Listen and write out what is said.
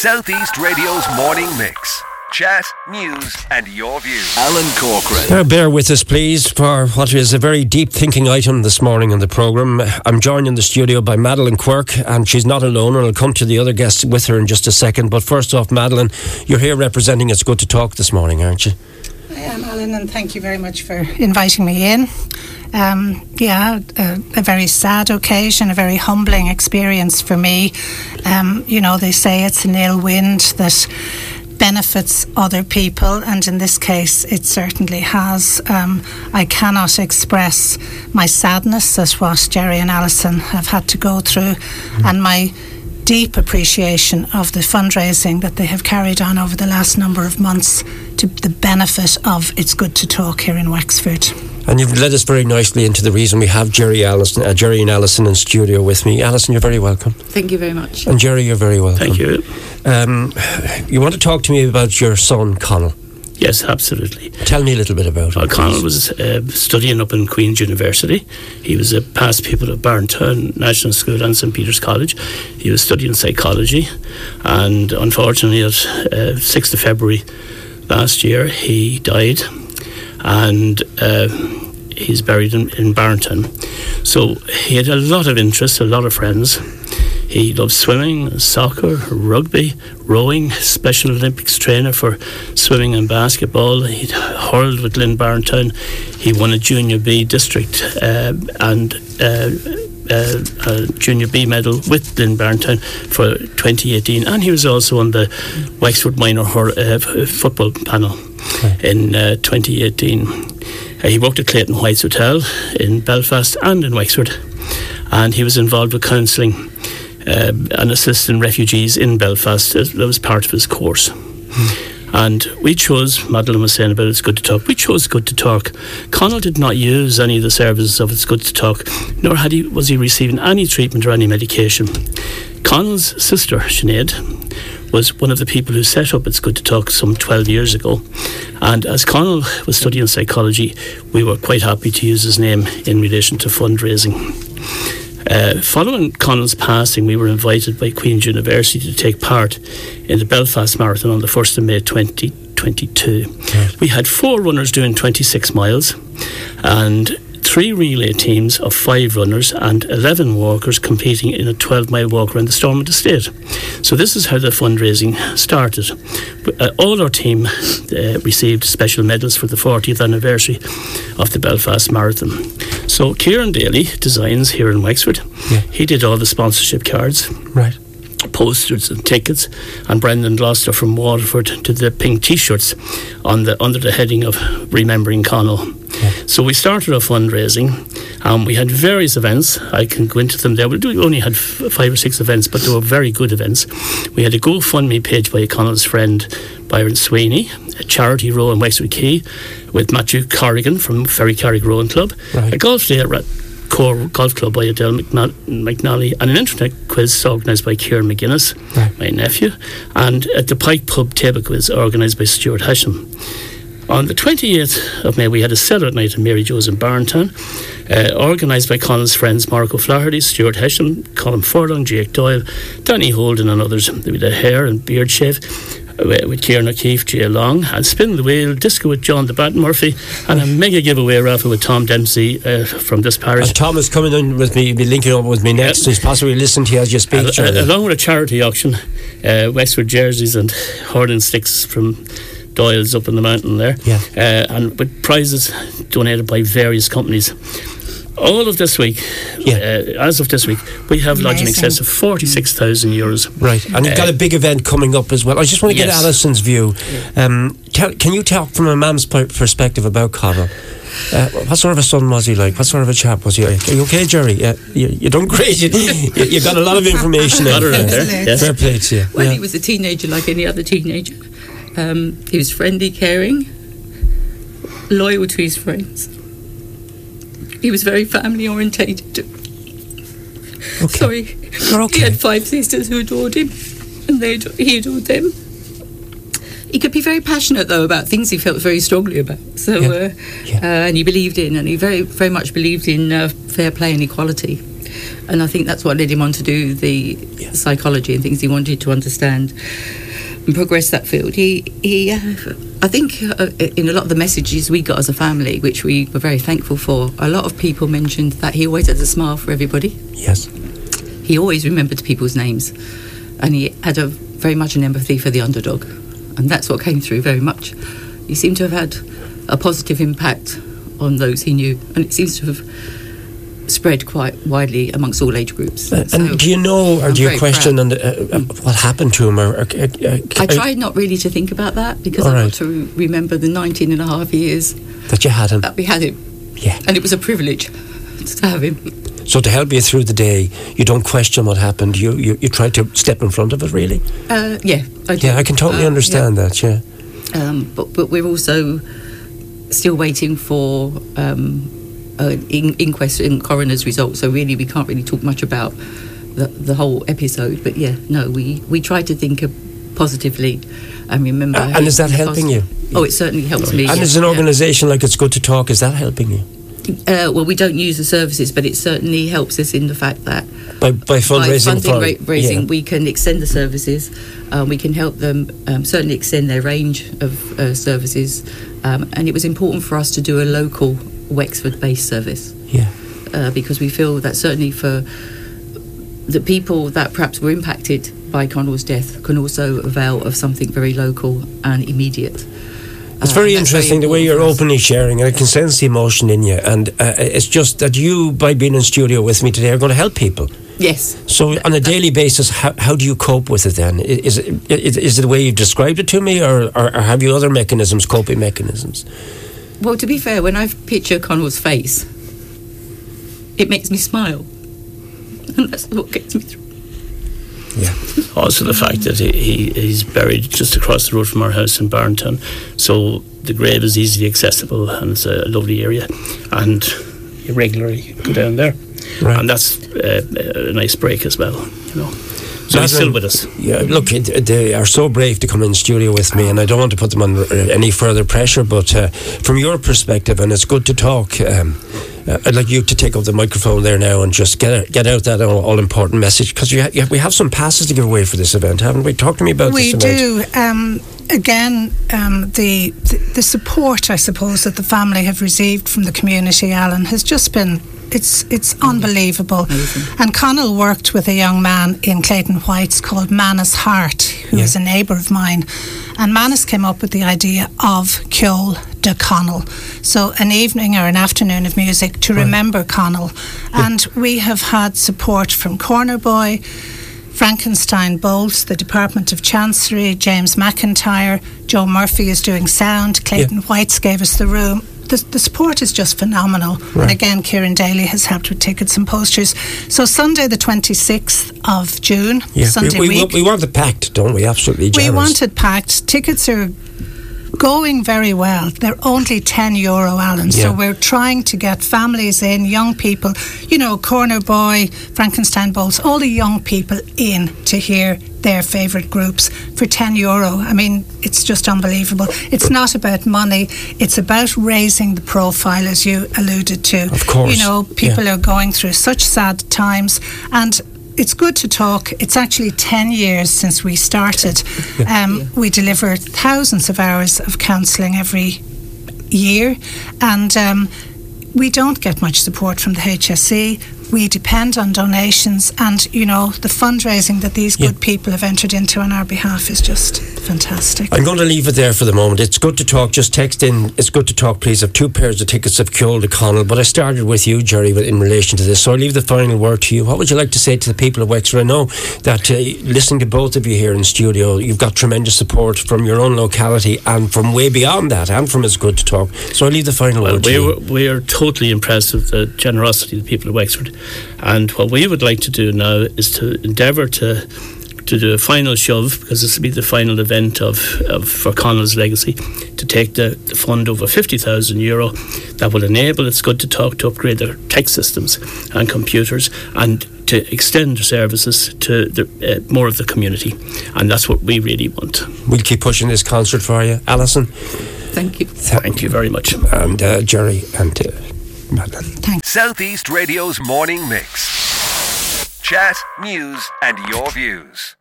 Southeast Radio's morning mix. Chat, news, and your views. Alan Corcoran. Now, bear with us, please, for what is a very deep thinking item this morning in the programme. I'm joined in the studio by Madeline Quirk, and she's not alone, and I'll come to the other guests with her in just a second. But first off, Madeline, you're here representing It's Good to Talk this morning, aren't you? I am, Alan, and thank you very much for inviting me in. Um, yeah, a, a, very sad occasion, a very humbling experience for me. Um, you know, they say it's an ill wind that benefits other people, and in this case, it certainly has. Um, I cannot express my sadness at what Jerry and Alison have had to go through, mm. and my deep appreciation of the fundraising that they have carried on over the last number of months to the benefit of It's Good to Talk here in Wexford. And you've led us very nicely into the reason we have Jerry Allison, uh, Jerry and Alison in studio with me. Alison, you're very welcome. Thank you very much. And Jerry, you're very welcome. Thank you. Um, you want to talk to me about your son, Connell? Yes, absolutely. Tell me a little bit about him. Connell was uh, studying up in Queen's University. He was a past pupil of Barntown National School and St Peter's College. He was studying psychology, and unfortunately, at uh, 6th of February last year, he died, and. Uh, he's buried in, in. So he had a lot of interests, a lot of friends. He loved swimming, soccer, rugby, rowing, Special Olympics trainer for swimming and basketball. He hurled with Glynn Barntown. He won a Junior B district uh, and uh, uh, a Junior B medal with Glynn Barntown for 2018, and he was also on the Wexford Minor uh, football panel in uh, 2018. Uh, he worked at Clayton White's Hotel in Belfast and in Wexford, and he was involved with counselling Um, and assisting refugees in Belfast. That was part of his course. And we chose, Madeline was saying about It's Good to Talk, we chose Good to Talk. Connell did not use any of the services of It's Good to Talk, nor had he, was he receiving any treatment or any medication. Connell's sister, Sinead, was one of the people who set up It's Good to Talk some 12 years ago. And as Connell was studying psychology, we were quite happy to use his name in relation to fundraising. Uh, following Connell's passing, we were invited by Queen's University to take part in the Belfast Marathon on the 1st of May 2022. We had four runners doing 26 miles, and three relay teams of five runners and 11 walkers competing in a 12 mile walk around the Stormont Estate. So, this is how the fundraising started. Uh, all our team uh, received special medals for the 40th anniversary of the Belfast Marathon. So, Kieran Daly designs here in Wexford. Yeah. He did all the sponsorship cards. Right posters and tickets, and Brendan Gloucester from Waterford to the pink T-shirts on the under the heading of remembering Connell. So we started our fundraising. Um, we had various events. I can go into them there. We only had f- five or six events, but they were very good events. We had a GoFundMe page by Connell's friend Byron Sweeney, a charity row in Wexford Quay with Matthew Corrigan from Ferrycarrig Rowing Club, right. a golf day at Core Golf Club by Adele McNally, and an internet quiz organised by Kieran McGuinness, right. my nephew, and at the Pike Pub table quiz organised by Stuart Hesham. On the 28th of May, we had a cellar night in Mary Jo's in Barntown, uh, organised by Connell's friends Marco Flaherty, Stuart Hesham, Colin Furlong, Jake Doyle, Danny Holden, and others. With a hair and beard shave with Kieran O'Keefe, Jay Long, and Spin the Wheel, Disco with John the Bat Murphy, and a mega giveaway raffle with Tom Dempsey uh, from this parish. And Tom is coming in with me, he'll be linking up with me next. He's possibly listening to you as you speak. Uh, along with a charity auction, uh, Wexford jerseys and hurling sticks from Doyle's up in the mountain there. Yeah. Uh, and with prizes donated by various companies. All of this week, yeah. Uh, as of this week, we have Amazing. lodged in excess of 46,000 euros. Right, and you've got a big event coming up as well. I just want to get yes. Alison's view. Um, tell, can you talk from a man's perspective about Connell? Uh, what sort of a son was he like? What sort of a chap was he like? Are you okay, Jerry? Yeah, you, you done great. You, you, got a lot of information there. there. Yes. Fair play to you. Well, yeah. he was a teenager like any other teenager. Um, he was friendly, caring, loyal to his friends. He was very family orientated. Okay. Sorry. Okay. He had five sisters who adored him, and they he adored them. He could be very passionate though about things he felt very strongly about. So, yeah. Uh, yeah. Uh, and he believed in, and he very very much believed in uh, fair play and equality. and I think that's what led him on to do the yeah. psychology and things he wanted to understand and progress that field. He he, uh, I think uh, in a lot of the messages we got as a family, which we were very thankful for, a lot of people mentioned that he always had a smile for everybody. Yes. He always remembered people's names, and he had a very much an empathy for the underdog, and that's what came through very much. He seemed to have had a positive impact on those he knew, and it seems to have spread quite widely amongst all age groups. Uh, so and do you know, or I'm do you question and, uh, uh, what happened to him? Or, or uh, uh I tried not really to think about that because I right. got to remember the 19 and a half years that you had him. That we had him. Yeah. And it was a privilege to have him. So to help you through the day, you don't question what happened. You you, you try to step in front of it, really. Uh, yeah, I yeah, I can totally understand yeah. that. Yeah. Um, but but we're also still waiting for um, an in- inquest and coroner's results. So really, we can't really talk much about the, the whole episode. But yeah, no, we we try to think positively and remember. Uh, and is that helping you? Oh, it certainly helps me. And as an organisation yeah. like It's Good to Talk, is that helping you? Uh, well, we don't use the services, but it certainly helps us in the fact that by, by fundraising, by for, raising, yeah. we can extend the services. Um, we can help them um, certainly extend their range of uh, services, um, and it was important for us to do a local Wexford-based service. Yeah, uh, because we feel that certainly for the people that perhaps were impacted by Connell's death can also avail of something very local and immediate. It's very uh, interesting very the way you're openly sharing, and I can sense the emotion in you. And uh, it's just that you, by being in studio with me today, are going to help people. Yes. So, on a daily basis, how, how do you cope with it then? Is it, is, is it the way you've described it to me, or, or, or have you other mechanisms, coping mechanisms? Well, to be fair, when I picture Connell's face, it makes me smile. And that's what gets me through. Yeah. Also, the fact that he, he, he's buried just across the road from our house in Barntown, so the grave is easily accessible and it's a lovely area. And you regularly go down there, right. and that's uh, a nice break as well. You know. So he's still with us. Yeah, look, they are so brave to come in studio with me, and I don't want to put them under any further pressure. But uh, from your perspective, and it's good to talk. Um, uh, I'd like you to take up the microphone there now and just get get out that all, all important message because ha- we have some passes to give away for this event, haven't we? Talk to me about we this event. do. Um, again, um, the, the the support I suppose that the family have received from the community, Alan, has just been it's it's unbelievable. Amazing. And Connell worked with a young man in Clayton Whites called Manus Hart, who yeah. is a neighbour of mine. And Manus came up with the idea of Ceol de Connell. So an evening or an afternoon of music to right. remember Connell. Yeah. And we have had support from Corner Boy. Frankenstein Bolts, the Department of Chancery, James McIntyre, Joe Murphy is doing sound, Clayton yeah. Whites gave us the room the, the support is just phenomenal. Right. And again, Kieran Daly has helped with tickets and posters. So Sunday, the 26th of June, yeah, Sunday we, we, week. We want it packed, don't we? Absolutely. Generous. We want it packed. Tickets are going very well. They're only 10 euro, Alan. Yeah. So we're trying to get families in, young people, you know, Corner Boy, Frankenstein Bolts, all the young people in to hear their favourite groups for 10 euro. I mean, it's just unbelievable. It's not about money, it's about raising the profile, as you alluded to. Of course. You know, people yeah. are going through such sad times. And it's good to talk. It's actually 10 years since we started. Um, we deliver thousands of hours of counselling every year, and um, we don't get much support from the HSE we depend on donations and you know the fundraising that these good yeah. people have entered into on our behalf is just fantastic. I'm going to leave it there for the moment. It's good to talk. Just text in. It's good to talk please. I've two pairs of tickets of Ceol de Connell but I started with you Jerry in relation to this. So I'll leave the final word to you. What would you like to say to the people of Wexford? I know that uh, listening to both of you here in studio you've got tremendous support from your own locality and from way beyond that and from It's Good to Talk. So I'll leave the final well, word we to you we are totally impressed with the generosity of the people of Wexford and what we would like to do now is to endeavour to to do a final shove because this will be the final event of, of for Connell's legacy to take the, the fund over 50,000 euro that will enable it's good to talk to upgrade their tech systems and computers and to extend their services to the, uh, more of the community. And that's what we really want. We'll keep pushing this concert for you Alison. Thank you. Thank you very much. And uh, Jerry and uh, Madeline. Thanks. Southeast Radio's morning mix. Chat, news, and your views.